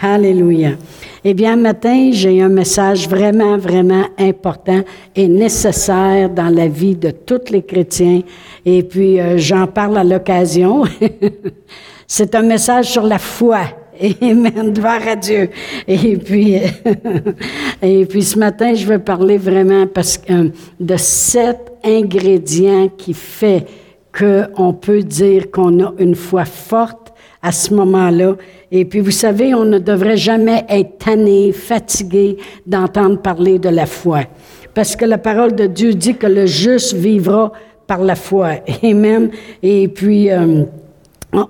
Alléluia. Eh bien, matin, j'ai un message vraiment, vraiment important et nécessaire dans la vie de tous les chrétiens. Et puis, euh, j'en parle à l'occasion. C'est un message sur la foi. Amen, gloire à Dieu. Et puis, et puis ce matin, je vais parler vraiment parce que de sept ingrédients qui fait qu'on peut dire qu'on a une foi forte à ce moment-là. Et puis, vous savez, on ne devrait jamais être tanné, fatigué d'entendre parler de la foi. Parce que la parole de Dieu dit que le juste vivra par la foi. Amen. Et puis, euh,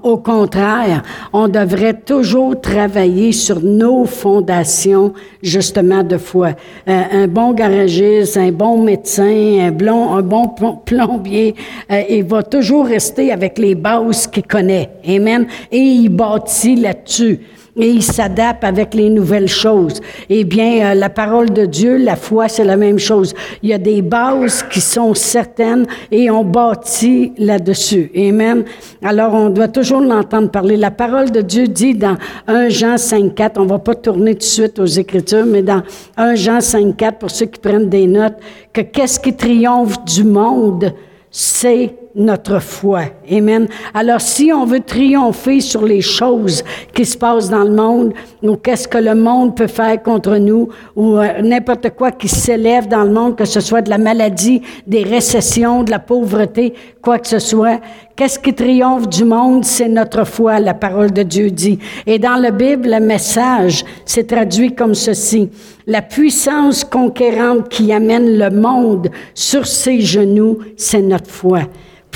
au contraire, on devrait toujours travailler sur nos fondations, justement, de foi. Euh, un bon garagiste, un bon médecin, un, un bon plombier, euh, il va toujours rester avec les bases qu'il connaît. Amen. Et il bâtit là-dessus et il s'adapte avec les nouvelles choses. Eh bien, euh, la parole de Dieu, la foi, c'est la même chose. Il y a des bases qui sont certaines et on bâtit là-dessus. Amen. Alors, on doit toujours l'entendre parler. La parole de Dieu dit dans 1 Jean 5, 4, on va pas tourner tout de suite aux Écritures, mais dans 1 Jean 5, 4, pour ceux qui prennent des notes, que qu'est-ce qui triomphe du monde? C'est notre foi. Amen. Alors, si on veut triompher sur les choses qui se passent dans le monde, ou qu'est-ce que le monde peut faire contre nous, ou euh, n'importe quoi qui s'élève dans le monde, que ce soit de la maladie, des récessions, de la pauvreté, quoi que ce soit, qu'est-ce qui triomphe du monde? C'est notre foi, la parole de Dieu dit. Et dans la Bible, le message s'est traduit comme ceci. La puissance conquérante qui amène le monde sur ses genoux, c'est notre foi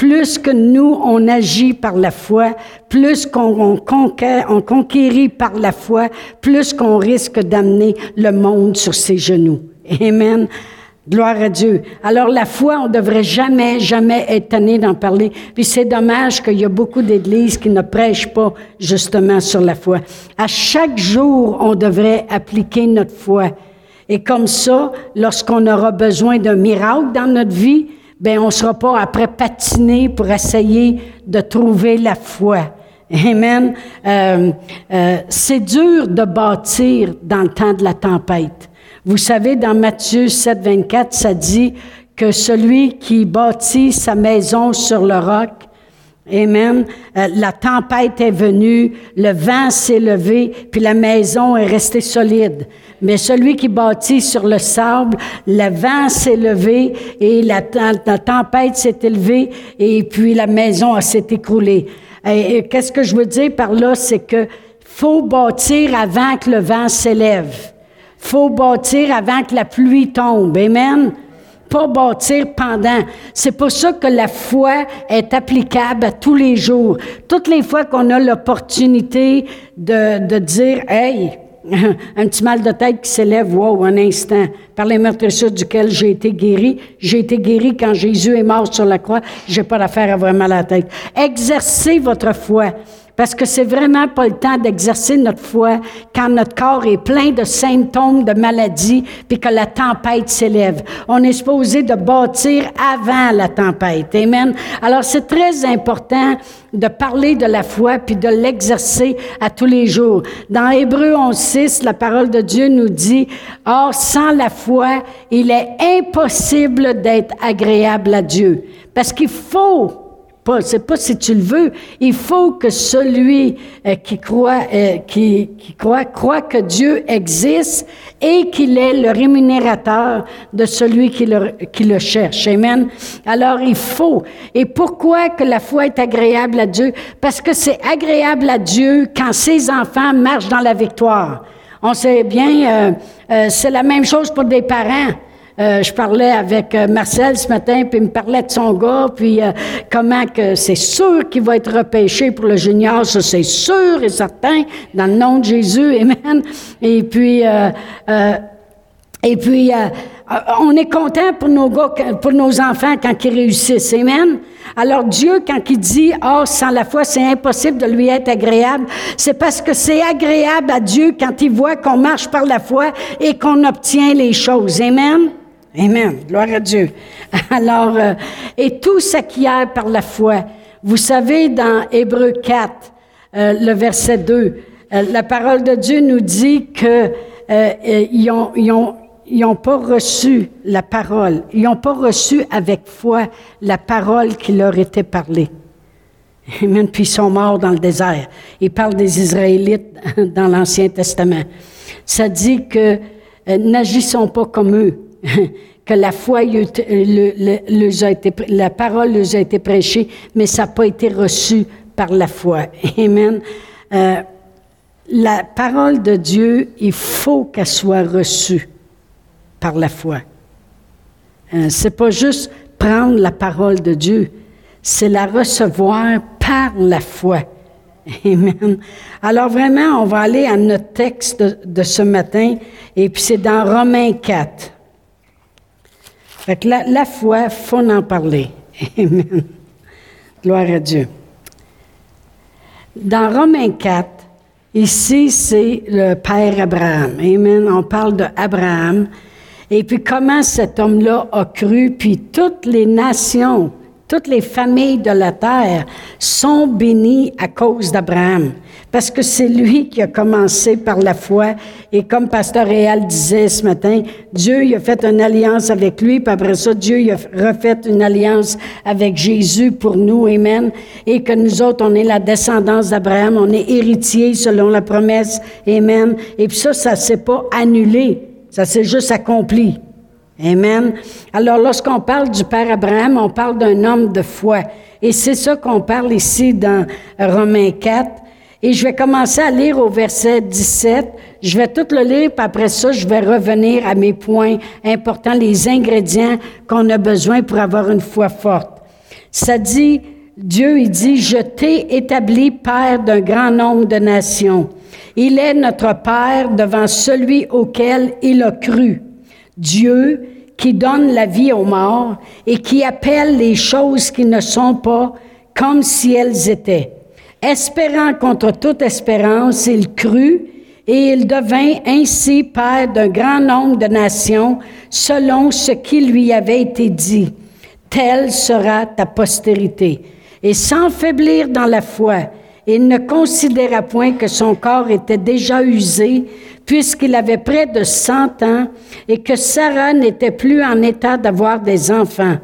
plus que nous, on agit par la foi, plus qu'on conquiert, on conquérit par la foi, plus qu'on risque d'amener le monde sur ses genoux. Amen. Gloire à Dieu. Alors la foi, on devrait jamais, jamais être tanné d'en parler. Puis c'est dommage qu'il y a beaucoup d'églises qui ne prêchent pas justement sur la foi. À chaque jour, on devrait appliquer notre foi. Et comme ça, lorsqu'on aura besoin d'un miracle dans notre vie, ben on sera pas après patiner pour essayer de trouver la foi. Amen. Euh, euh, c'est dur de bâtir dans le temps de la tempête. Vous savez, dans Matthieu 7, 24, ça dit que celui qui bâtit sa maison sur le roc, Amen. Euh, la tempête est venue, le vent s'est levé, puis la maison est restée solide. Mais celui qui bâtit sur le sable, le vent s'est levé et la, tempête s'est élevée et puis la maison s'est écroulée. Et, qu'est-ce que je veux dire par là, c'est que faut bâtir avant que le vent s'élève. Faut bâtir avant que la pluie tombe. Amen pas bâtir pendant. C'est pour ça que la foi est applicable à tous les jours. Toutes les fois qu'on a l'opportunité de, de dire, hey, un petit mal de tête qui s'élève, wow, un instant, par les meurtrissures duquel j'ai été guéri. J'ai été guéri quand Jésus est mort sur la croix. J'ai pas d'affaire à avoir mal à la tête. Exercez votre foi. Parce que c'est vraiment pas le temps d'exercer notre foi quand notre corps est plein de symptômes de maladie puis que la tempête s'élève. On est supposé de bâtir avant la tempête. Amen. Alors c'est très important de parler de la foi puis de l'exercer à tous les jours. Dans Hébreu 11.6, la parole de Dieu nous dit, Or, sans la foi, il est impossible d'être agréable à Dieu. Parce qu'il faut pas, c'est pas si tu le veux. Il faut que celui euh, qui croit, euh, qui, croit, croit que Dieu existe et qu'il est le rémunérateur de celui qui le, qui le cherche. Amen. Alors il faut. Et pourquoi que la foi est agréable à Dieu? Parce que c'est agréable à Dieu quand ses enfants marchent dans la victoire. On sait bien, euh, c'est la même chose pour des parents. Euh, je parlais avec euh, Marcel ce matin, puis il me parlait de son gars, puis euh, comment que c'est sûr qu'il va être repêché pour le junior, ça c'est sûr et certain, dans le nom de Jésus, Amen. Et puis, et puis, on est content pour nos gars, pour nos enfants quand ils réussissent, Amen. Alors Dieu, quand il dit, oh, sans la foi, c'est impossible de lui être agréable, c'est parce que c'est agréable à Dieu quand il voit qu'on marche par la foi et qu'on obtient les choses. Amen. Amen. Gloire à Dieu. Alors, euh, et tout s'acquiert par la foi. Vous savez, dans Hébreu 4, euh, le verset 2, Euh, la parole de Dieu nous dit que euh, ils ont, ils ont ils n'ont pas reçu la parole, ils n'ont pas reçu avec foi la parole qui leur était parlée. Amen. Puis ils sont morts dans le désert. Il parle des Israélites dans l'Ancien Testament. Ça dit que euh, n'agissons pas comme eux, que la foi, été, la parole leur a été prêchée, mais ça n'a pas été reçu par la foi. Amen. Euh, la parole de Dieu, il faut qu'elle soit reçue par la foi. Euh, c'est pas juste prendre la parole de Dieu, c'est la recevoir par la foi. Amen. Alors vraiment, on va aller à notre texte de, ce matin, et puis c'est dans Romains 4. La, foi, faut en parler. Amen. Gloire à Dieu. Dans Romains 4, ici, c'est le Père Abraham. Amen. On parle d'Abraham. Et puis comment cet homme-là a cru, puis toutes les nations, toutes les familles de la terre sont bénies à cause d'Abraham. Parce que c'est lui qui a commencé par la foi. Et comme Pasteur Réal disait ce matin, Dieu il a fait une alliance avec lui, puis après ça, Dieu il a refait une alliance avec Jésus pour nous, Amen. Et que nous autres, on est la descendance d'Abraham, on est héritiers selon la promesse, Amen. Et puis ça, ça s'est pas annulé. Ça s'est juste accompli. Amen. Alors, lorsqu'on parle du Père Abraham, on parle d'un homme de foi. Et c'est ça qu'on parle ici dans Romains 4. Et je vais commencer à lire au verset 17. Je vais tout le lire, puis après ça, je vais revenir à mes points importants, les ingrédients qu'on a besoin pour avoir une foi forte. Ça dit, Dieu, il dit, je t'ai établi Père d'un grand nombre de nations. Il est notre Père devant celui auquel il a cru. Dieu qui donne la vie aux morts et qui appelle les choses qui ne sont pas comme si elles étaient. Espérant contre toute espérance, il crut et il devint ainsi Père d'un grand nombre de nations selon ce qui lui avait été dit. Telle sera ta postérité. Et sans faiblir dans la foi, il ne considéra point que son corps était déjà usé, puisqu'il avait près de cent ans et que Sarah n'était plus en état d'avoir des enfants.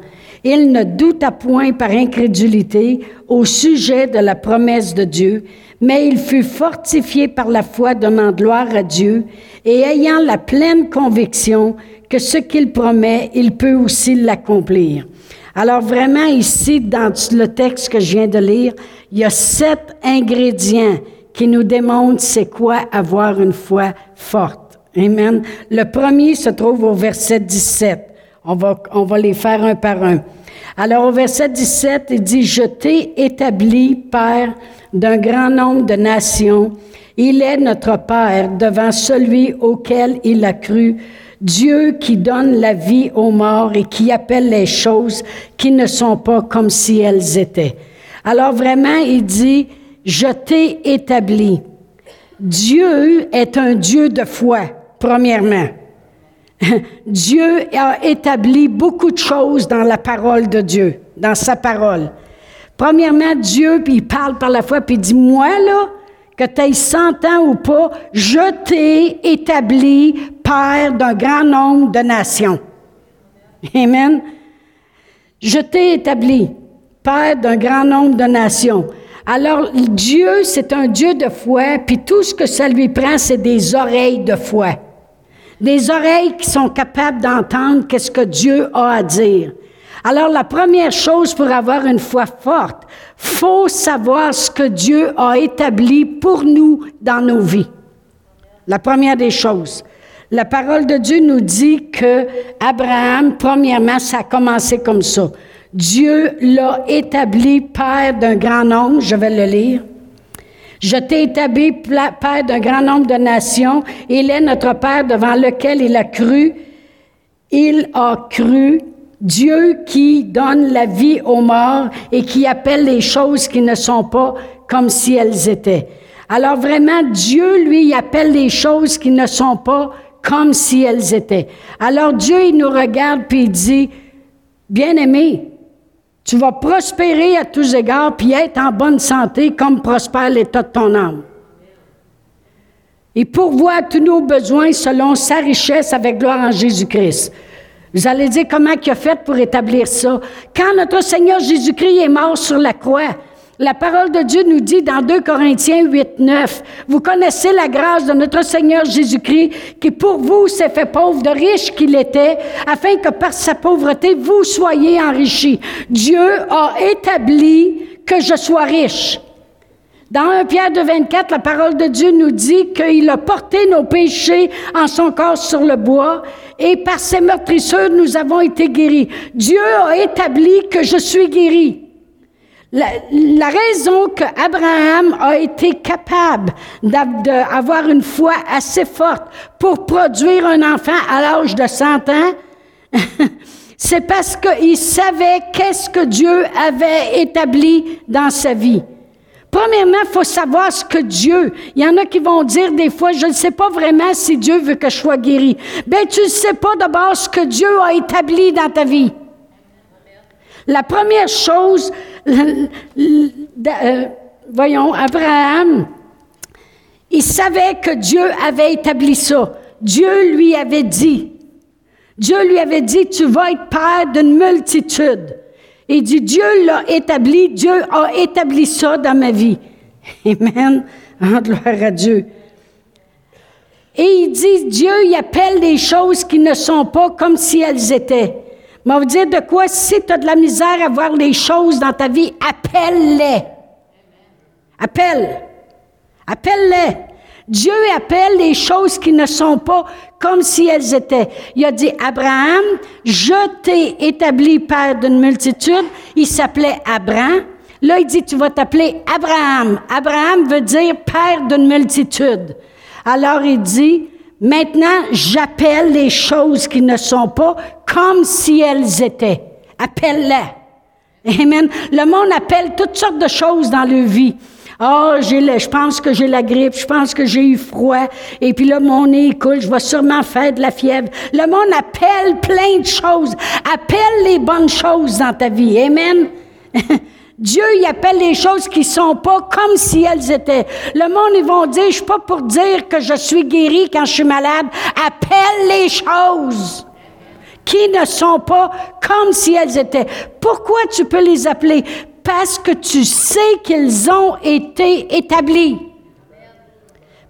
Il ne douta point par incrédulité au sujet de la promesse de Dieu, mais il fut fortifié par la foi donnant gloire à Dieu et ayant la pleine conviction que ce qu'il promet, il peut aussi l'accomplir. Alors vraiment ici, dans le texte que je viens de lire, il y a sept ingrédients qui nous démontrent c'est quoi avoir une foi forte. Amen. Le premier se trouve au verset 17. On va, on va les faire un par un. Alors au verset 17, il dit, je t'ai établi Père d'un grand nombre de nations. Il est notre Père devant celui auquel il a cru Dieu qui donne la vie aux morts et qui appelle les choses qui ne sont pas comme si elles étaient. Alors vraiment, il dit, je t'ai établi. Dieu est un Dieu de foi, premièrement. Dieu a établi beaucoup de choses dans la parole de Dieu, dans sa parole. Premièrement, Dieu, puis il parle par la foi, puis dit, moi, là, que tu aies 100 ans ou pas, je t'ai établi père d'un grand nombre de nations. Amen. Je t'ai établi père d'un grand nombre de nations. Alors, Dieu, c'est un Dieu de foi, puis tout ce que ça lui prend, c'est des oreilles de foi. Des oreilles qui sont capables d'entendre qu'est-ce que Dieu a à dire. Alors, la première chose pour avoir une foi forte, faut savoir ce que Dieu a établi pour nous dans nos vies. La première des choses. La parole de Dieu nous dit que Abraham, premièrement, ça a commencé comme ça. Dieu l'a établi père d'un grand nombre, je vais le lire. Je t'ai établi père d'un grand nombre de nations. Il est notre père devant lequel il a cru. Il a cru Dieu qui donne la vie aux morts et qui appelle les choses qui ne sont pas comme si elles étaient. Alors vraiment, Dieu, lui, appelle les choses qui ne sont pas comme si elles étaient. Alors Dieu, il nous regarde puis il dit, bien-aimé, tu vas prospérer à tous égards puis être en bonne santé comme prospère l'état de ton âme. Il pourvoit tous nos besoins selon sa richesse avec gloire en Jésus-Christ. Vous allez dire comment il a fait pour établir ça? Quand notre Seigneur Jésus-Christ est mort sur la croix, la parole de Dieu nous dit dans 2 Corinthiens 8, 9, vous connaissez la grâce de notre Seigneur Jésus-Christ qui pour vous s'est fait pauvre de riche qu'il était, afin que par sa pauvreté vous soyez enrichis. Dieu a établi que je sois riche. Dans 1 Pierre de 24, la parole de Dieu nous dit qu'il a porté nos péchés en son corps sur le bois et par ses meurtrissures, nous avons été guéris. Dieu a établi que je suis guéri. La, raison qu'Abraham a été capable d'avoir une foi assez forte pour produire un enfant à l'âge de 100 ans, c'est parce qu'il savait qu'est-ce que Dieu avait établi dans sa vie. Premièrement, il faut savoir ce que Dieu. Il y en a qui vont dire des fois, je ne sais pas vraiment si Dieu veut que je sois guéri. Ben, tu ne sais pas d'abord ce que Dieu a établi dans ta vie. La première chose, euh, voyons, Abraham, il savait que Dieu avait établi ça. Dieu lui avait dit, Dieu lui avait dit, tu vas être père d'une multitude. Et dit, Dieu l'a établi, Dieu a établi ça dans ma vie. Amen. En gloire à Dieu. Et il dit, Dieu, il appelle les choses qui ne sont pas comme si elles étaient. Mais on vous dire de quoi, si tu as de la misère à voir les choses dans ta vie, appelle-les. Appelle. Appelle-les. Dieu appelle les choses qui ne sont pas comme si elles étaient. Il a dit, Abraham, je t'ai établi père d'une multitude. Il s'appelait Abraham. Là, il dit, tu vas t'appeler Abraham. Abraham veut dire père d'une multitude. Alors il dit, Maintenant, j'appelle les choses qui ne sont pas comme si elles étaient. Appelle-les. Amen. Le monde appelle toutes sortes de choses dans leur vie. oh, j'ai je pense que j'ai la grippe, je pense que j'ai eu froid, et puis là, mon nez coule, je vais sûrement faire de la fièvre. Le monde appelle plein de choses. Appelle les bonnes choses dans ta vie. Amen. Dieu, il appelle les choses qui sont pas comme si elles étaient. Le monde, ils vont dire, je suis pas pour dire que je suis guéri quand je suis malade. Appelle les choses qui ne sont pas comme si elles étaient. Pourquoi tu peux les appeler? Parce que tu sais qu'ils ont été établis.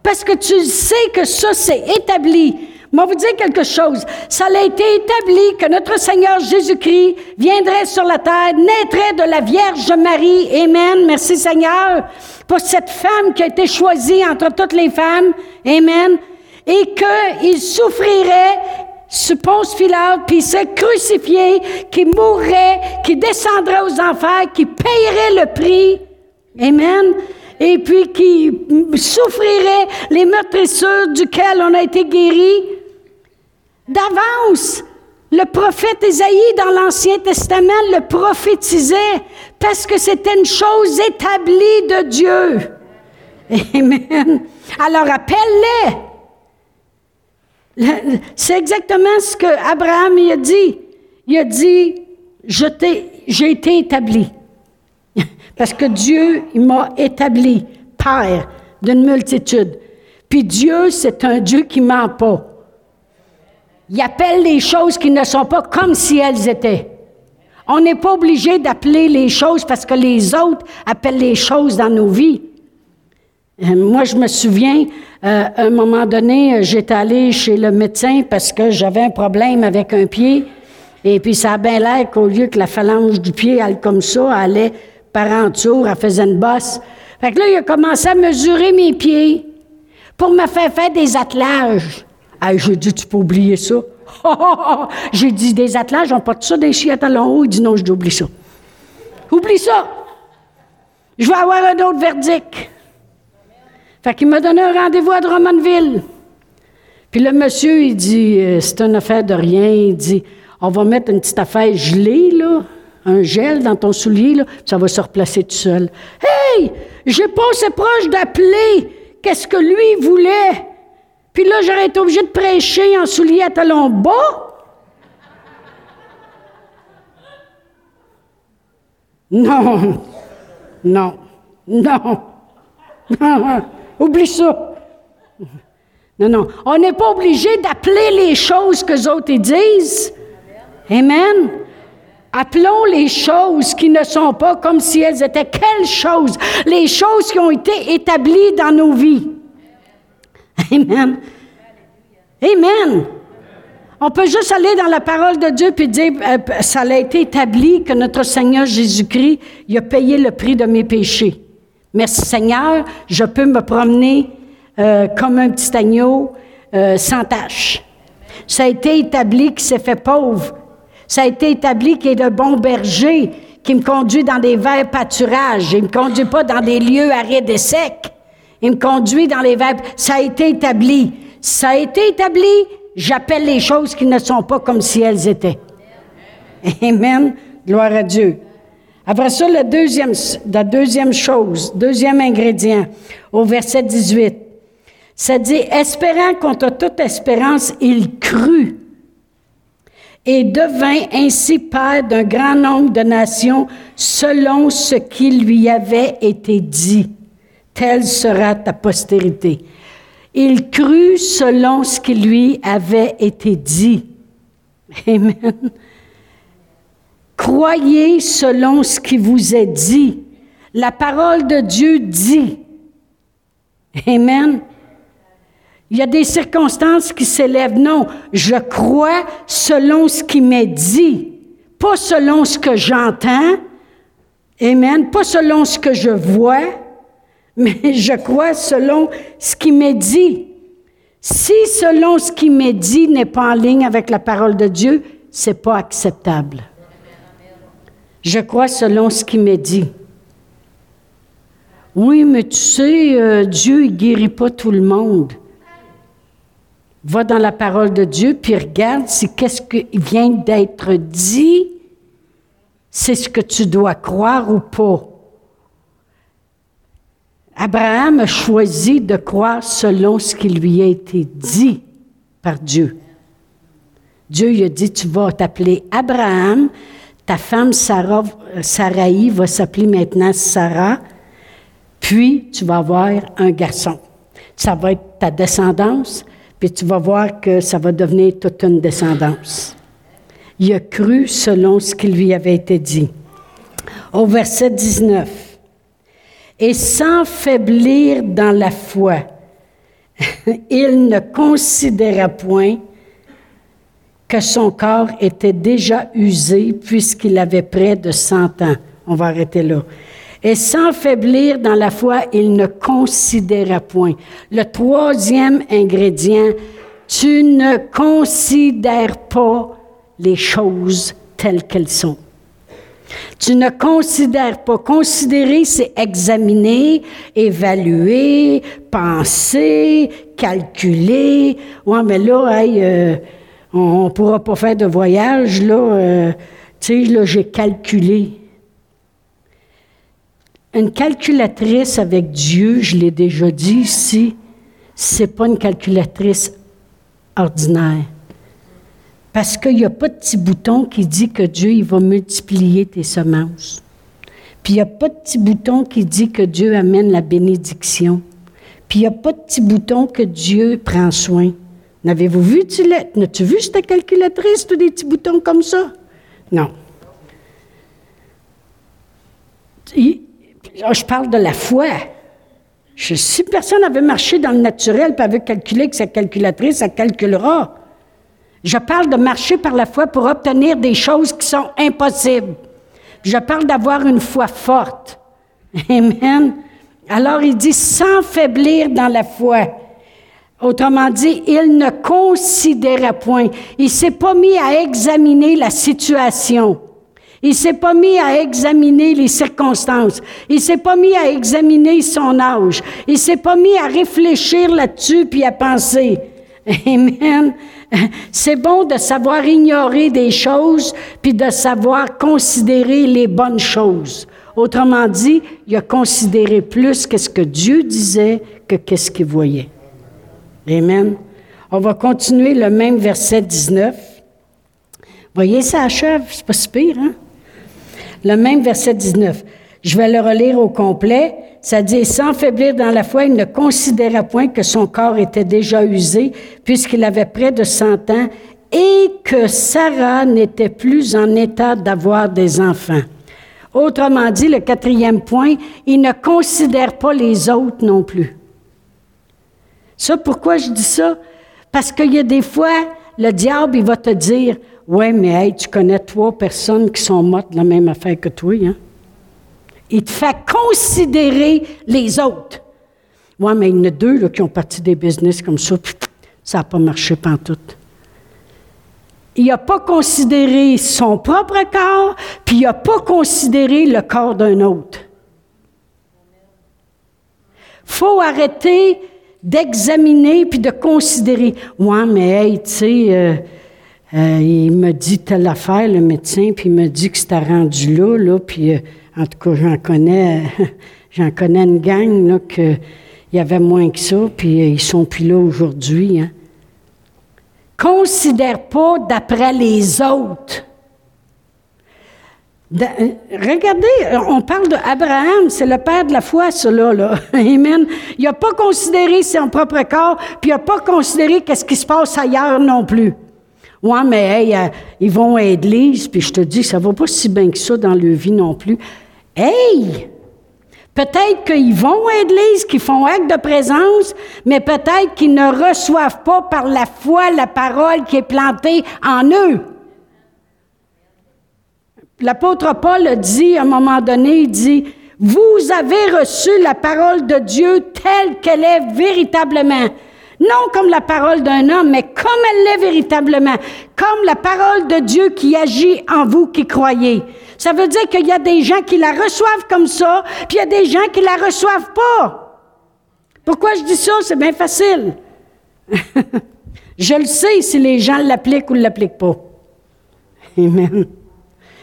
Parce que tu sais que ça, c'est établi. Moi, vous dire quelque chose. Ça a été établi que notre Seigneur Jésus-Christ viendrait sur la terre, naîtrait de la Vierge Marie. Amen. Merci Seigneur pour cette femme qui a été choisie entre toutes les femmes. Amen. Et qu'il souffrirait Ponce Pilate, puis se crucifié, qui mourrait, qui descendrait aux enfers, qui payerait le prix. Amen et puis qui souffrirait les meurtrissures duquel on a été guéri. D'avance, le prophète Isaïe dans l'Ancien Testament le prophétisait parce que c'était une chose établie de Dieu. Amen. Alors appelle-les. C'est exactement ce que Abraham a dit. Il a dit, j'ai été établi. Parce que Dieu, m'a établi père d'une multitude. Puis Dieu, c'est un Dieu qui ment pas. Il appelle les choses qui ne sont pas comme si elles étaient. On n'est pas obligé d'appeler les choses parce que les autres appellent les choses dans nos vies. Euh, moi, je me souviens, euh, à un moment donné, j'étais allée chez le médecin parce que j'avais un problème avec un pied. Et puis, ça a bien l'air qu'au lieu que la phalange du pied aille comme ça, elle allait par en elle faisait une bosse. Fait que là, il a commencé à mesurer mes pieds pour me faire faire des attelages. Ah, j'ai dit, tu peux oublier ça. j'ai dit, des attelages, on porte ça des chiens à talons hauts. Il dit, non, je oublie ça. Oublie ça. Je vais avoir un autre verdict. Fait qu'il m'a donné un rendez-vous à Drummondville. Puis le monsieur, il dit, euh, c'est une affaire de rien. Il dit, on va mettre une petite affaire gelée, là, un gel dans ton soulier, là, ça va se replacer tout seul. Hey! J'ai passé proche d'appeler qu'est-ce que lui voulait? Puis là, j'aurais été obligé de prêcher en soulier à talons bas. Non, non, non, oublie ça. Non, non. On n'est pas obligé d'appeler les choses que les autres disent. Amen. Appelons les choses qui ne sont pas comme si elles étaient quelles choses? Les choses qui ont été établies dans nos vies. Amen. Amen. On peut juste aller dans la parole de Dieu puis dire, euh, ça a été établi que notre Seigneur Jésus-Christ, il a payé le prix de mes péchés. Merci Seigneur, je peux me promener euh, comme un petit agneau euh, sans tache. Ça a été établi qu'il s'est fait pauvre. Ça a été établi qu'il est de bon berger, qui me conduit dans des verts pâturages. Il ne me conduit pas dans des lieux arides et secs. Il me conduit dans les verts. Ça a été établi. Ça a été établi. J'appelle les choses qui ne sont pas comme si elles étaient. Amen. Gloire à Dieu. Après ça, la deuxième, la deuxième chose, deuxième ingrédient, au verset 18. Ça dit, espérant contre toute espérance, il crut et devint ainsi père d'un grand nombre de nations selon ce qui lui avait été dit. Telle sera ta postérité. Il crut selon ce qui lui avait été dit. Amen. Croyez selon ce qui vous est dit. La parole de Dieu dit. Amen. Il y a des circonstances qui s'élèvent. Non, je crois selon ce qui m'est dit, pas selon ce que j'entends. Amen. Pas selon ce que je vois, mais je crois selon ce qui m'est dit. Si selon ce qui m'est dit n'est pas en ligne avec la parole de Dieu, c'est pas acceptable. Je crois selon ce qui m'est dit. Oui, mais tu sais, euh, Dieu ne guérit pas tout le monde. Va dans la parole de Dieu, puis regarde si qu'est-ce qui vient d'être dit, c'est ce que tu dois croire ou pas. Abraham a choisi de croire selon ce qui lui a été dit par Dieu. Dieu lui a dit, tu vas t'appeler Abraham, ta femme Sarah, Sarai va s'appeler maintenant Sarah, puis tu vas avoir un garçon. Ça va être ta descendance, puis tu vas voir que ça va devenir toute une descendance. Il a cru selon ce qui lui avait été dit. Au verset 19. Et sans faiblir dans la foi, il ne considéra point que son corps était déjà usé puisqu'il avait près de 100 ans. On va arrêter là et sans faiblir dans la foi, il ne considéra point. Le troisième ingrédient, tu ne considères pas les choses telles qu'elles sont. Tu ne considères pas. Considérer, c'est examiner, évaluer, penser, calculer. Ouais, mais là, euh, on ne pourra pas faire de voyage, là. Euh, tu sais, là, j'ai calculé. Une calculatrice avec Dieu, je l'ai déjà dit ici, c'est pas une calculatrice ordinaire. Parce qu'il n'y a pas de petit bouton qui dit que Dieu il va multiplier tes semences. Puis il n'y a pas de petit bouton qui dit que Dieu amène la bénédiction. Puis il n'y a pas de petit bouton que Dieu prend soin. N'avez-vous vu, N'as-tu vu cette calculatrice, tous des petits boutons comme ça? Non. je parle de la foi. si personne avait marché dans le naturel et avait calculé que sa calculatrice, ça calculera. Je parle de marcher par la foi pour obtenir des choses qui sont impossibles. Je parle d'avoir une foi forte. Amen. Alors il dit sans faiblir dans la foi. Autrement dit, il ne considérait point. Il s'est pas mis à examiner la situation. Il s'est pas mis à examiner les circonstances. Il s'est pas mis à examiner son âge. Il s'est pas mis à réfléchir là-dessus puis à penser. Amen. C'est bon de savoir ignorer des choses puis de savoir considérer les bonnes choses. Autrement dit, il a considéré plus qu'est-ce que Dieu disait que qu'est-ce qu'il voyait. Amen. On va continuer le même verset 19. Voyez, ça achève, c'est pas si pire, hein? le même verset 19. Je vais le relire au complet. Dit, sans faiblir dans la foi, il ne considéra point que son corps était déjà usé, puisqu'il avait près de 100 ans, et que Sarah n'était plus en état d'avoir des enfants. Autrement dit, le quatrième point, il ne considère pas les autres non plus. Ça, pourquoi je dis ça? Parce qu'il y a des fois, le diable, il va te dire, ouais, mais hey, tu connais trois personnes qui sont mortes de la même affaire que toi, hein? Il te fait considérer les autres. Ouais, mais il y en a deux là, qui ont parti des business comme ça, puis ça n'a pas marché pantoute. Il n'a pas considéré son propre corps, puis il n'a pas considéré le corps d'un autre. faut arrêter d'examiner puis de considérer. Ouais, mais hey, tu sais, euh, euh, il me dit telle affaire, le médecin, puis il me dit que c'était rendu là, là, puis euh, en tout cas, j'en connais, j'en connais une gang, là, que il y avait moins que ça, puis ils sont plus là aujourd'hui. Hein. Considère pas d'après les autres. regardez, on parle d'Abraham, c'est le père de la foi, cela, là. Amen. Il n'a pas considéré son propre corps, puis il n'a pas considéré qu'est-ce qui se passe ailleurs non plus. Ouais, mais hey, euh, ils vont à l'église, puis je te dis, ça va pas si bien que ça dans leur vie non plus. Hey! Peut-être qu'ils vont à l'église, qu'ils font acte de présence, mais peut-être qu'ils ne reçoivent pas par la foi la parole qui est plantée en eux. L'apôtre Paul dit à un moment donné, il dit, vous avez reçu la parole de Dieu telle qu'elle est véritablement. Non comme la parole d'un homme, mais comme elle l'est véritablement. Comme la parole de Dieu qui agit en vous qui croyez. Ça veut dire qu'il y a des gens qui la reçoivent comme ça, puis il y a des gens qui la reçoivent pas. Pourquoi je dis ça? C'est bien facile. je le sais si les gens l'appliquent ou ne l'appliquent pas. Amen.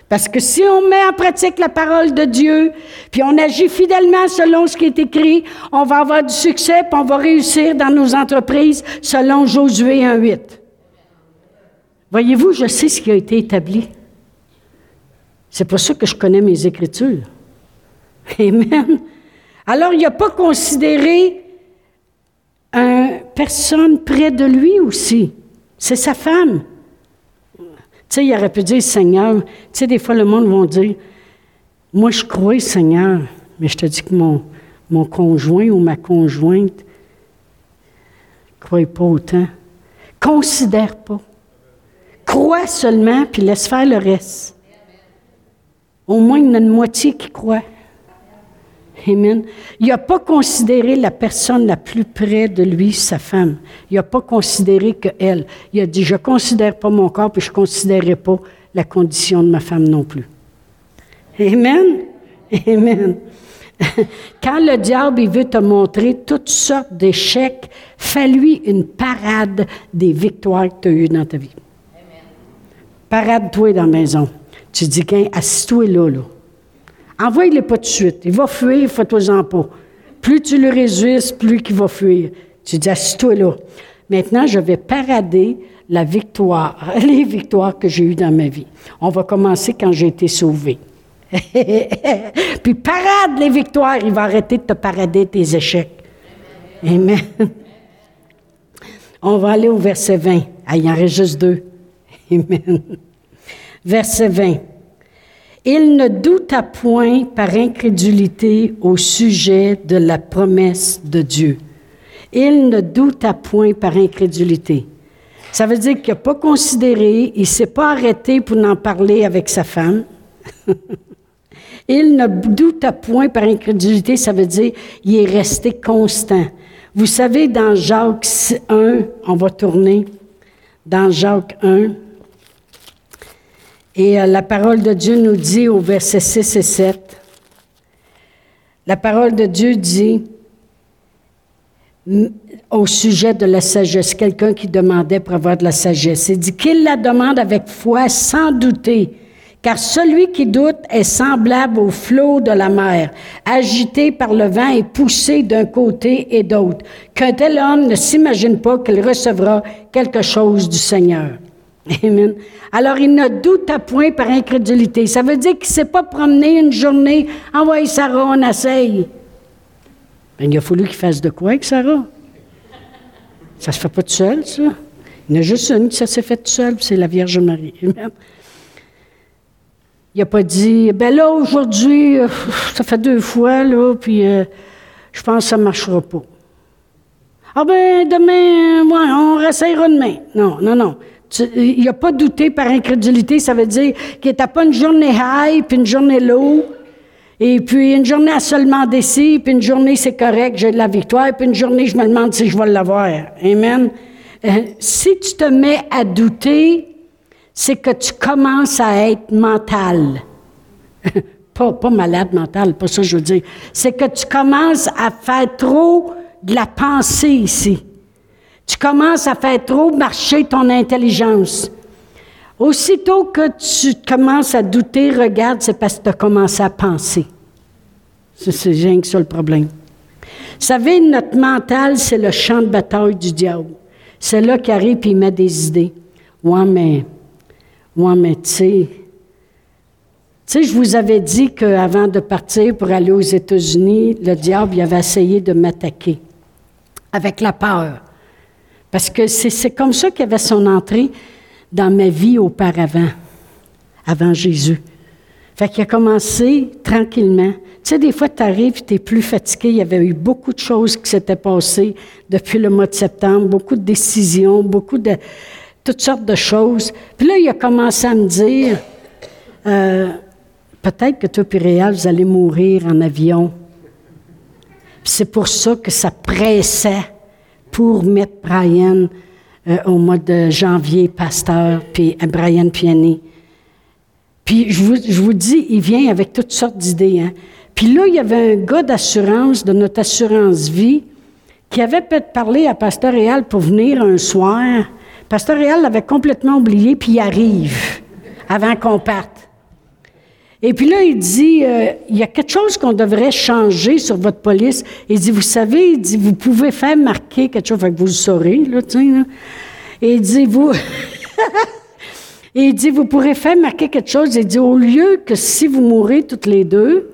Parce que si on met en pratique la parole de Dieu, puis on agit fidèlement selon ce qui est écrit, on va avoir du succès, puis on va réussir dans nos entreprises selon Josué 1.8. Voyez-vous, je sais ce qui a été établi. C'est pour ça que je connais mes Écritures. Amen. Alors, il n'a pas considéré une personne près de lui aussi. C'est sa femme. Tu sais, il aurait pu dire, Seigneur, tu sais, des fois, le monde va dire, moi, je crois, Seigneur, mais je te dis que mon, mon conjoint ou ma conjointe ne croit pas autant. Considère pas. Crois seulement, puis laisse faire le reste. Au moins, il y en a une moitié qui croit. Amen. Il n'a pas considéré la personne la plus près de lui, sa femme. Il n'a pas considéré que elle. Il a dit, je ne considère pas mon corps, puis je ne considérerai pas la condition de ma femme non plus. Amen. Amen. Quand le diable il veut te montrer toutes sortes d'échecs, fais-lui une parade des victoires que tu as eues dans ta vie. Parade-toi dans la maison. Tu dis, qu'un, assis-toi là. Envoie-le pas de suite. Il va fuir, fais-toi-en pas. Plus tu le résistes, plus il va fuir. Tu dis, assis-toi là. Maintenant, je vais parader la victoire, les victoires que j'ai eues dans ma vie. On va commencer quand j'ai été sauvé. Puis parade les victoires, il va arrêter de te parader tes échecs. Amen. On va aller au verset 20. Ah, il y en reste juste deux. Amen verset 20. Il ne douta point par incrédulité au sujet de la promesse de Dieu. Il ne douta point par incrédulité. Ça veut dire qu'il n'a pas considéré, il ne s'est pas arrêté pour en parler avec sa femme. il ne douta point par incrédulité, ça veut dire qu'il est resté constant. Vous savez, dans Jacques 1, on va tourner, dans Jacques 1, et euh, la parole de Dieu nous dit au verset 6 et 7, la parole de Dieu dit au sujet de la sagesse, quelqu'un qui demandait pour avoir de la sagesse, il dit qu'il la demande avec foi sans douter, car celui qui doute est semblable au flot de la mer, agité par le vent et poussé d'un côté et d'autre. Qu'un tel homme ne s'imagine pas qu'il recevra quelque chose du Seigneur. Alors, il ne doute à point par incrédulité. Ça veut dire qu'il ne s'est pas promené une journée, envoyé Sarah, on essaye. Ben, il a fallu qu'il fasse de quoi avec Sarah? Ça se fait pas tout seul, ça. Il y a juste une qui ça s'est fait tout seul, c'est la Vierge Marie. Il n'a pas dit, ben là, aujourd'hui, euh, ça fait deux fois, là, puis euh, je pense que ça ne marchera pas. Ah ben, demain, ouais, on réessayera demain. Non, non, non. Il n'a pas douté par incrédulité, ça veut dire qu'il n'était pas une journée high, puis une journée low, et puis une journée à seulement décis, puis une journée c'est correct, j'ai de la victoire, puis une journée je me demande si je vais l'avoir. Amen. Euh, si tu te mets à douter, c'est que tu commences à être mental. pas, pas malade mental, pas ça que je veux dire. C'est que tu commences à faire trop de la pensée ici. Tu commences à faire trop marcher ton intelligence. Aussitôt que tu commences à douter, regarde, c'est parce que tu as commencé à penser. C'est rien que ça le problème. Vous savez, notre mental, c'est le champ de bataille du diable. C'est là qu'il arrive et il met des idées. Ouais, mais, ouais, mais tu sais, tu sais, je vous avais dit qu'avant de partir pour aller aux États-Unis, le diable il avait essayé de m'attaquer avec la peur. Parce que c'est comme ça qu'il avait son entrée dans ma vie auparavant, avant Jésus. Fait qu'il a commencé tranquillement. Tu sais, des fois, tu arrives, tu es plus fatigué. Il y avait eu beaucoup de choses qui s'étaient passées depuis le mois de septembre, beaucoup de décisions, beaucoup de. toutes sortes de choses. Puis là, il a commencé à me dire euh, peut-être que toi, Réal, vous allez mourir en avion. c'est pour ça que ça pressait pour mettre Brian euh, au mois de janvier, pasteur, puis Brian Piani. Puis je vous, je vous, dis, il vient avec toutes sortes d'idées. Hein. Puis là, il y avait un gars d'assurance, de notre assurance vie, qui avait peut-être parlé à Pasteur Réal pour venir un soir. Pasteur Réal l'avait complètement oublié, puis il arrive avant qu'on parte. Et puis là, il dit, euh, il y a quelque chose qu'on devrait changer sur votre police. Il dit, vous savez, il dit, vous pouvez faire marquer quelque chose, fait vous le saurez, là, tiens, Et il dit, vous... il dit, vous pourrez faire marquer quelque chose. Il dit, au lieu que si vous mourrez toutes les deux,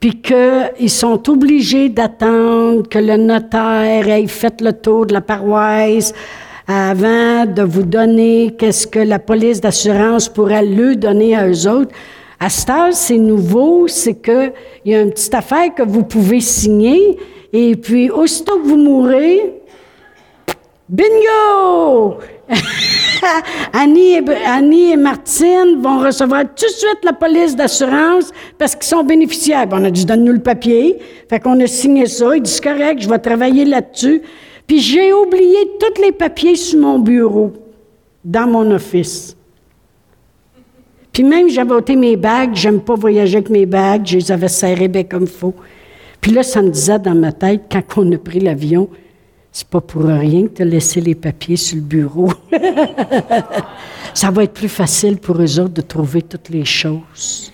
puis qu'ils sont obligés d'attendre que le notaire ait fait le tour de la paroisse avant de vous donner qu'est-ce que la police d'assurance pourrait lui donner à eux autres, à ce stade, c'est nouveau, c'est qu'il y a une petite affaire que vous pouvez signer, et puis aussitôt que vous mourrez, bingo! Annie, et, Annie et Martine vont recevoir tout de suite la police d'assurance parce qu'ils sont bénéficiaires. on a dit, donne-nous le papier. Fait qu'on a signé ça. Il dit, c'est correct, je vais travailler là-dessus. Puis j'ai oublié tous les papiers sur mon bureau, dans mon office. Puis même, j'avais ôté mes bagues, j'aime pas voyager avec mes bagues, je les avais serrées bien comme faut. Puis là, ça me disait dans ma tête, quand on a pris l'avion, c'est pas pour rien que tu as laissé les papiers sur le bureau. ça va être plus facile pour eux autres de trouver toutes les choses.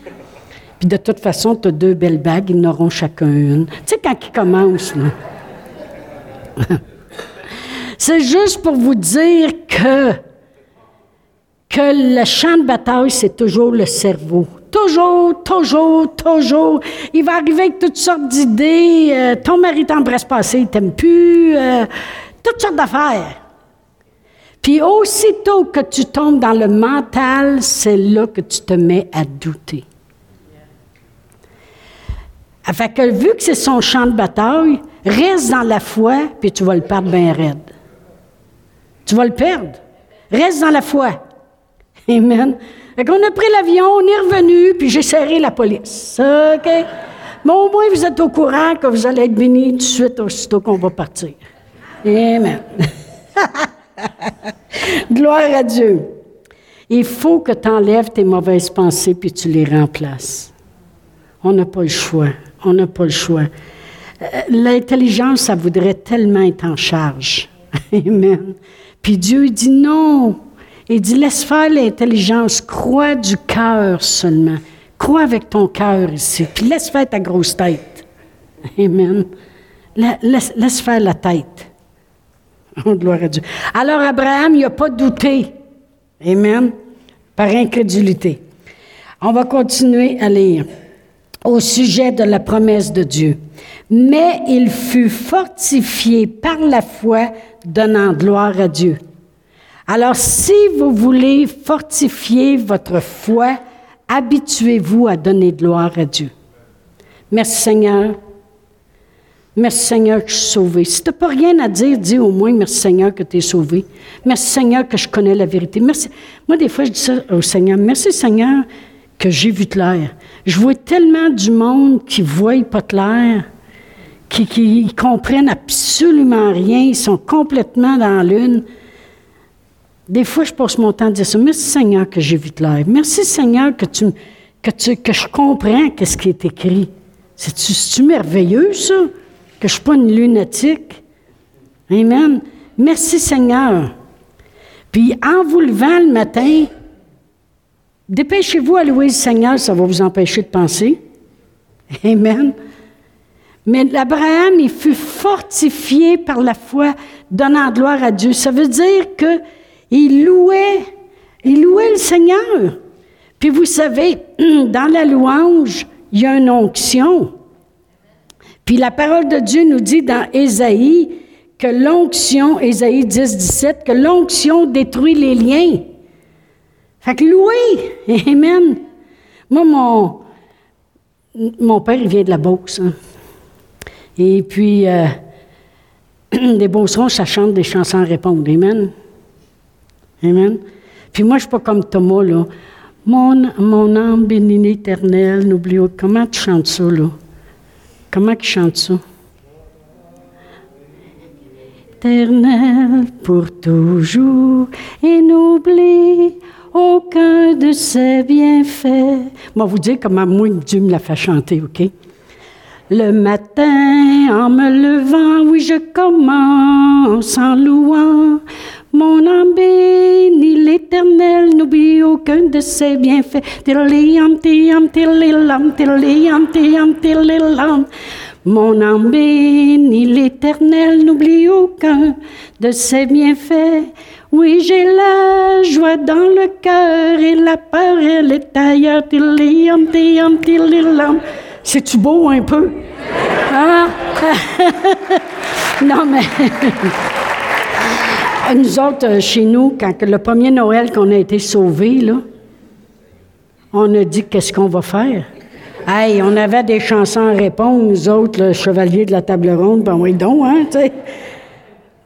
Puis de toute façon, tu as deux belles bagues, ils n'auront chacun une. Tu sais, quand ils commencent, là. c'est juste pour vous dire que que le champ de bataille, c'est toujours le cerveau. Toujours, toujours, toujours. Il va arriver avec toutes sortes d'idées. Euh, ton mari t'embrasse pas assez, il t'aime plus. Euh, toutes sortes d'affaires. Puis aussitôt que tu tombes dans le mental, c'est là que tu te mets à douter. Fait que vu que c'est son champ de bataille, reste dans la foi, puis tu vas le perdre bien raide. Tu vas le perdre. Reste dans la foi. Amen. Fait qu'on a pris l'avion, on est revenu, puis j'ai serré la police. OK? Mais au moins, vous êtes au courant que vous allez être bénis tout de suite, aussitôt qu'on va partir. Amen. Gloire à Dieu. Il faut que tu enlèves tes mauvaises pensées puis tu les remplaces. On n'a pas le choix. On n'a pas le choix. Euh, l'intelligence, ça voudrait tellement être en charge. Amen. Puis Dieu dit non. Il dit, laisse faire l'intelligence, crois du cœur seulement. Crois avec ton cœur ici, puis laisse faire ta grosse tête. Amen. Laisse, faire la tête. Oh, gloire à Dieu. Alors Abraham, il n'a pas douté. Amen. Par incrédulité. On va continuer à lire. au sujet de la promesse de Dieu. Mais il fut fortifié par la foi, donnant gloire à Dieu. Alors, si vous voulez fortifier votre foi, habituez-vous à donner gloire à Dieu. Merci Seigneur. Merci Seigneur que je suis sauvé. Si tu n'as pas rien à dire, dis au moins merci Seigneur que tu es sauvé. Merci Seigneur que je connais la vérité. Merci. Moi, des fois, je dis ça au Seigneur. Merci Seigneur que j'ai vu clair. Je vois tellement du monde qui ne voit pas clair, qui ne comprennent absolument rien, ils sont complètement dans l'une. Des fois, je passe mon temps à dire ça. Merci Seigneur que j'ai vu clair. Merci Seigneur que, tu, que, je comprends ce qui est écrit. C'est-tu merveilleux, ça? Que je ne suis pas une lunatique? Amen. Merci Seigneur. Puis en vous levant le matin, dépêchez-vous à louer le Seigneur, ça va vous empêcher de penser. Amen. Mais l'Abraham, il fut fortifié par la foi, donnant gloire à Dieu. Ça veut dire que il louait, il louait le Seigneur. Puis vous savez, dans la louange, il y a une onction. Puis la parole de Dieu nous dit dans Ésaïe que l'onction, Ésaïe 10, 17, que l'onction détruit les liens. Fait que louer, Amen. Moi, mon, mon père, il vient de la Beauce. Hein. Et puis, euh, les Beaucerons, ça chante des chansons à répondre. Amen. Amen. Puis moi, je suis pas comme Thomas, là. Mon, mon âme bénie éternelle, n'oublie pas. Comment tu chantes ça, là? Comment tu chantes ça? Éternel pour toujours et n'oublie aucun de ses bienfaits. Moi, vous dire comment moi, Dieu me l'a fait chanter, OK? Le matin, en me levant, oui, je commence en louant mon âme bénit l'éternel, n'oublie aucun de ses bienfaits. Mon âme bénit l'éternel, n'oublie aucun de ses bienfaits. Oui, j'ai la joie dans le cœur et la peur, elle est ailleurs. C'est-tu beau un peu? Hein? non, mais. nous autres, euh, chez nous, quand le premier Noël qu'on a été sauvés, là, on a dit qu'est-ce qu'on va faire? Hey, on avait des chansons à répondre, nous autres, le chevalier de la table ronde, ben oui donc, hein, tu sais.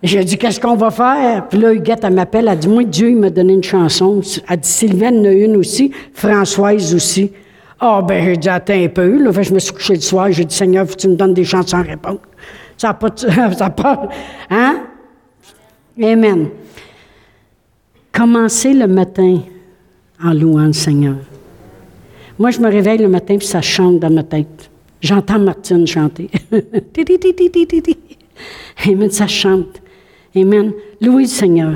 J'ai dit, qu'est-ce qu'on va faire? Puis là, Huguette, elle m'appelle, elle dit, moi, Dieu, il m'a donné une chanson. Elle dit, Sylvaine en a une aussi, Françoise aussi. Ah, oh, ben, j'ai dit, attends un peu. Là, je me suis couché le soir, j'ai dit, Seigneur, tu me donnes des chansons à répondre. Ça n'a pas, ça pas, hein? Amen. Commencez le matin en louant le Seigneur. Moi, je me réveille le matin et ça chante dans ma tête. J'entends Martine chanter. Amen, ça chante. Amen. Louez le Seigneur.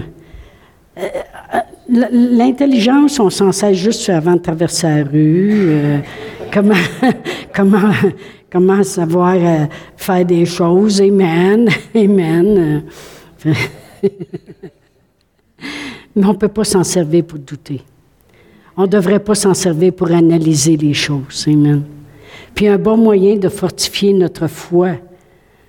Euh, euh, l'intelligence, on s'en sert juste avant de traverser la rue. Euh, comment, comment, comment savoir faire des choses. Amen. Amen. Mais on ne peut pas s'en servir pour douter. On ne devrait pas s'en servir pour analyser les choses. Amen. Puis un bon moyen de fortifier notre foi,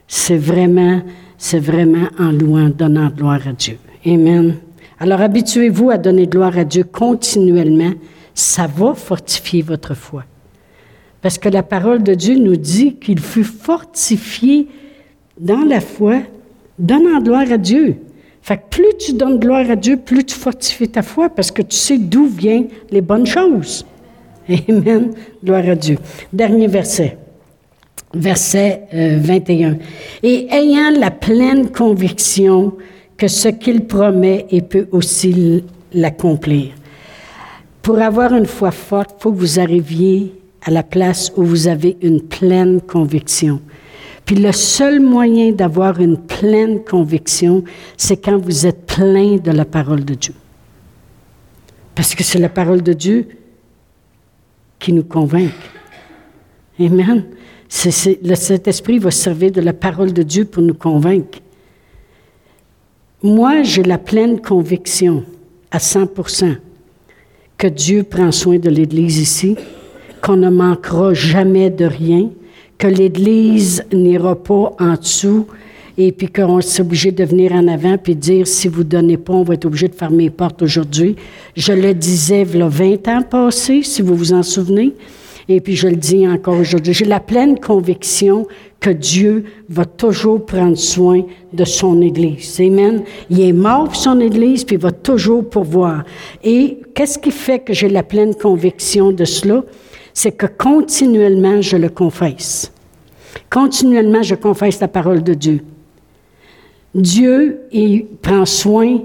c'est vraiment, c'est vraiment en louant, donnant gloire à Dieu. Amen. Alors habituez-vous à donner gloire à Dieu continuellement. Ça va fortifier votre foi. Parce que la parole de Dieu nous dit qu'il fut fortifié dans la foi, donnant gloire à Dieu. Fait que plus tu donnes gloire à Dieu, plus tu fortifies ta foi parce que tu sais d'où viennent les bonnes choses. Amen. Gloire à Dieu. Dernier verset. Verset 21. Euh, Et ayant la pleine conviction que ce qu'il promet, il peut aussi l'accomplir. Pour avoir une foi forte, il faut que vous arriviez à la place où vous avez une pleine conviction. Puis le seul moyen d'avoir une pleine conviction, c'est quand vous êtes plein de la parole de Dieu. Parce que c'est la parole de Dieu qui nous convainc. Amen. le Saint-Esprit va servir de la parole de Dieu pour nous convaincre. Moi, j'ai la pleine conviction à 100% que Dieu prend soin de l'Église ici, qu'on ne manquera jamais de rien, que l'Église n'ira pas en dessous et puis qu'on est obligé de venir en avant puis dire si vous ne donnez pas, on va être obligé de fermer les portes aujourd'hui. Je le disais il y a 20 ans passés, si vous vous en souvenez. Et puis je le dis encore aujourd'hui. J'ai la pleine conviction que Dieu va toujours prendre soin de son Église. Amen. Il est mort pour son Église, puis il va toujours pourvoir. Et qu'est-ce qui fait que j'ai la pleine conviction de cela? C'est que continuellement, je le confesse. Continuellement, je confesse la parole de Dieu. Dieu, prend soin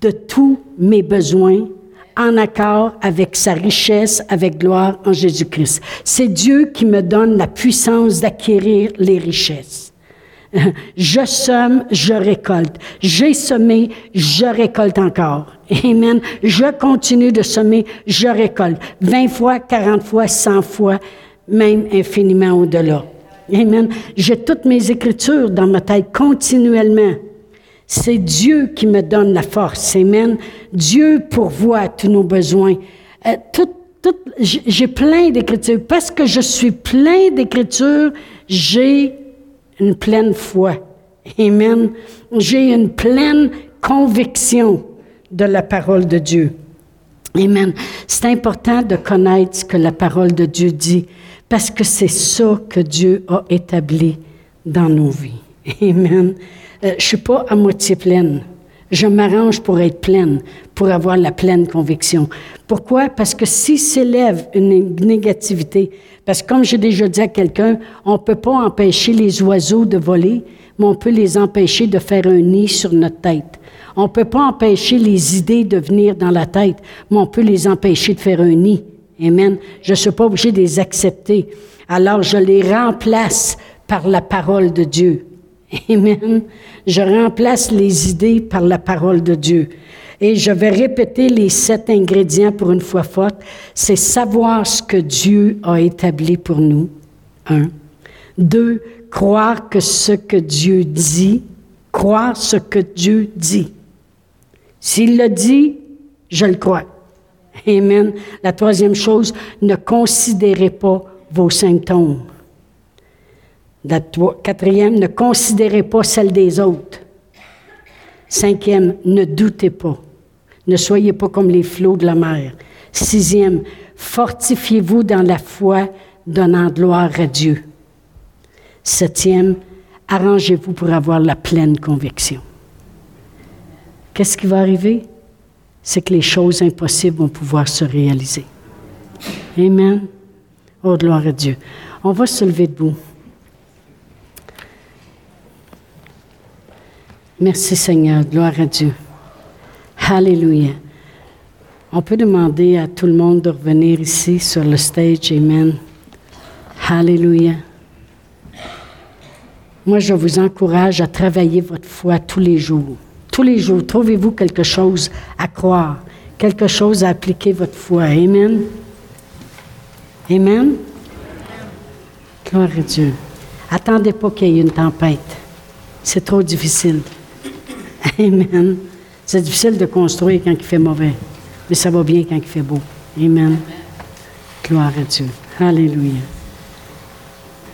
de tous mes besoins en accord avec sa richesse, avec gloire en Jésus-Christ. C'est Dieu qui me donne la puissance d'acquérir les richesses. Je somme, je récolte. J'ai semé, je récolte encore. Amen. Je continue de semer, je récolte. 20 fois, 40 fois, 100 fois, même infiniment au-delà. Amen. J'ai toutes mes écritures dans ma tête continuellement. C'est Dieu qui me donne la force. Amen. Dieu pourvoit tous nos besoins. Euh, j'ai plein d'écritures. Parce que je suis plein d'écritures, j'ai une pleine foi. Amen. J'ai une pleine conviction de la parole de Dieu. Amen. C'est important de connaître ce que la parole de Dieu dit, parce que c'est ça que Dieu a établi dans nos vies. Amen. Euh, je suis pas à moitié pleine. Je m'arrange pour être pleine, pour avoir la pleine conviction. Pourquoi? Parce que si s'élève une négativité, parce que comme j'ai déjà dit à quelqu'un, on ne peut pas empêcher les oiseaux de voler, mais on peut les empêcher de faire un nid sur notre tête. On ne peut pas empêcher les idées de venir dans la tête, mais on peut les empêcher de faire un nid. Amen. Je ne suis pas obligé de les accepter. Alors je les remplace par la parole de Dieu. Amen. Je remplace les idées par la parole de Dieu. Et je vais répéter les sept ingrédients pour une fois forte. C'est savoir ce que Dieu a établi pour nous. Un. Deux, croire que ce que Dieu dit, croire ce que Dieu dit. S'il le dit, je le crois. Amen. La troisième chose, ne considérez pas vos symptômes. Quatrième, ne considérez pas celle des autres. Cinquième, ne doutez pas. Ne soyez pas comme les flots de la mer. Sixième, fortifiez-vous dans la foi, donnant gloire à Dieu. Septième, arrangez-vous pour avoir la pleine conviction. Qu'est-ce qui va arriver? C'est que les choses impossibles vont pouvoir se réaliser. Amen. Oh, gloire à Dieu. On va se lever debout. Merci Seigneur, gloire à Dieu. Alléluia. On peut demander à tout le monde de revenir ici sur le stage. Amen. Alléluia. Moi, je vous encourage à travailler votre foi tous les jours. Tous les jours, trouvez-vous quelque chose à croire, quelque chose à appliquer votre foi. Amen. Amen. Gloire à Dieu. Attendez pas qu'il y ait une tempête. C'est trop difficile. Amen. C'est difficile de construire quand il fait mauvais, mais ça va bien quand il fait beau. Amen. Gloire à Dieu. Alléluia.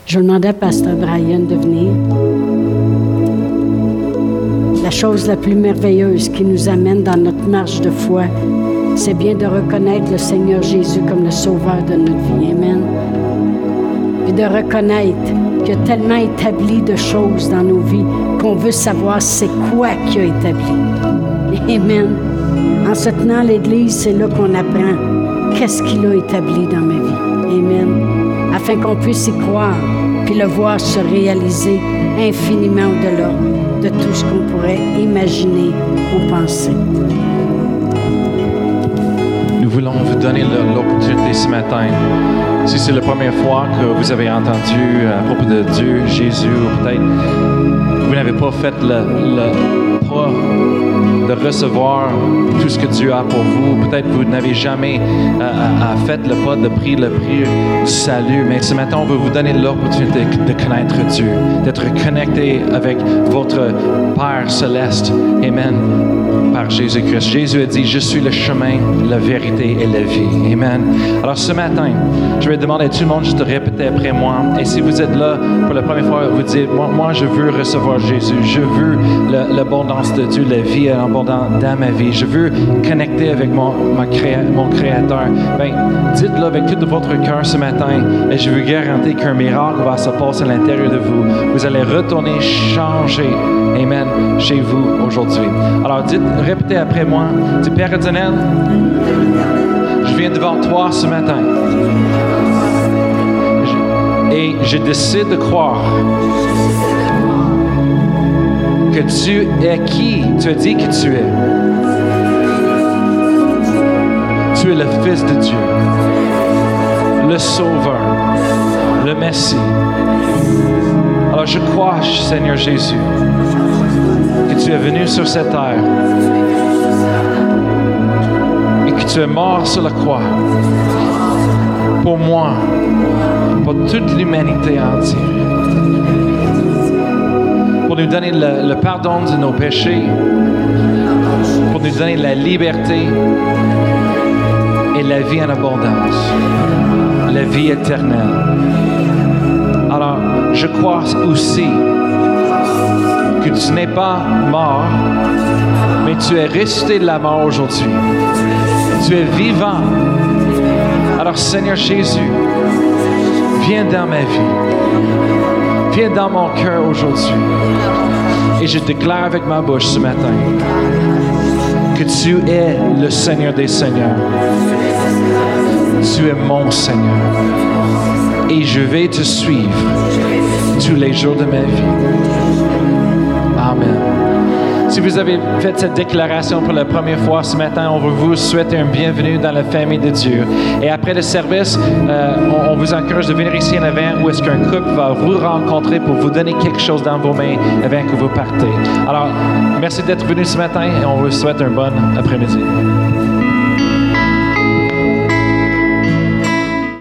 Je demandais à Pasteur Brian de venir. La chose la plus merveilleuse qui nous amène dans notre marche de foi, c'est bien de reconnaître le Seigneur Jésus comme le sauveur de notre vie. Amen. De reconnaître qu'il a tellement établi de choses dans nos vies qu'on veut savoir c'est quoi qu'il a établi. Amen. En se tenant l'Église, c'est là qu'on apprend qu'est-ce qu'il a établi dans ma vie. Amen. Afin qu'on puisse y croire, puis le voir se réaliser infiniment au-delà de tout ce qu'on pourrait imaginer ou penser. Voulons vous donner l'opportunité ce matin. Si c'est la première fois que vous avez entendu à propos de Dieu, Jésus, ou peut-être vous n'avez pas fait le, pas de recevoir tout ce que Dieu a pour vous, peut-être vous n'avez jamais euh, euh, fait le pas de prier le prix du salut, mais ce matin, on veut vous donner l'opportunité de connaître Dieu, d'être connecté avec votre Père céleste. Amen. Par Jésus-Christ. Jésus a dit, je suis le chemin, la vérité et la vie. Amen. Alors ce matin, je vais demander à tout le monde de répéter après moi. Et si vous êtes là pour la première fois, vous dites, moi, moi je veux recevoir Jésus. Je veux l'abondance de Dieu, la vie dans ma vie. Je veux connecter avec mon, Créateur. Ben, dites-le avec tout votre cœur ce matin et je vous garantis qu'un miracle va se passer à l'intérieur de vous. Vous allez retourner changer. Amen. Chez vous aujourd'hui. Alors dites, répétez après moi. Dis, Père éternel, je viens devant toi ce matin. Et je décide de croire que tu es qui tu as dit que tu es. Tu es le Fils de Dieu, le Sauveur, le Messie. Alors je crois, Seigneur Jésus, que tu es venu sur cette terre et que tu es mort sur la croix pour moi, pour toute l'humanité entière, pour nous donner le, pardon de nos péchés, pour nous donner la liberté et la vie en abondance, la vie éternelle. Alors, je crois aussi que tu n'es pas mort, mais tu es resté de la mort aujourd'hui. Tu es vivant. Alors Seigneur Jésus, viens dans ma vie. Viens dans mon cœur aujourd'hui. Et je déclare avec ma bouche ce matin que tu es le Seigneur des Seigneurs. Tu es mon Seigneur. Et je vais te suivre tous les jours de ma vie. Si vous avez fait cette déclaration pour la première fois ce matin, on vous souhaiter un bienvenue dans la famille de Dieu. Et après le service, euh, on, vous encourage de venir ici en avant où est-ce qu'un couple va vous rencontrer pour vous donner quelque chose dans vos mains avant que vous partez. Alors, merci d'être venu ce matin et on vous souhaite un bon après-midi.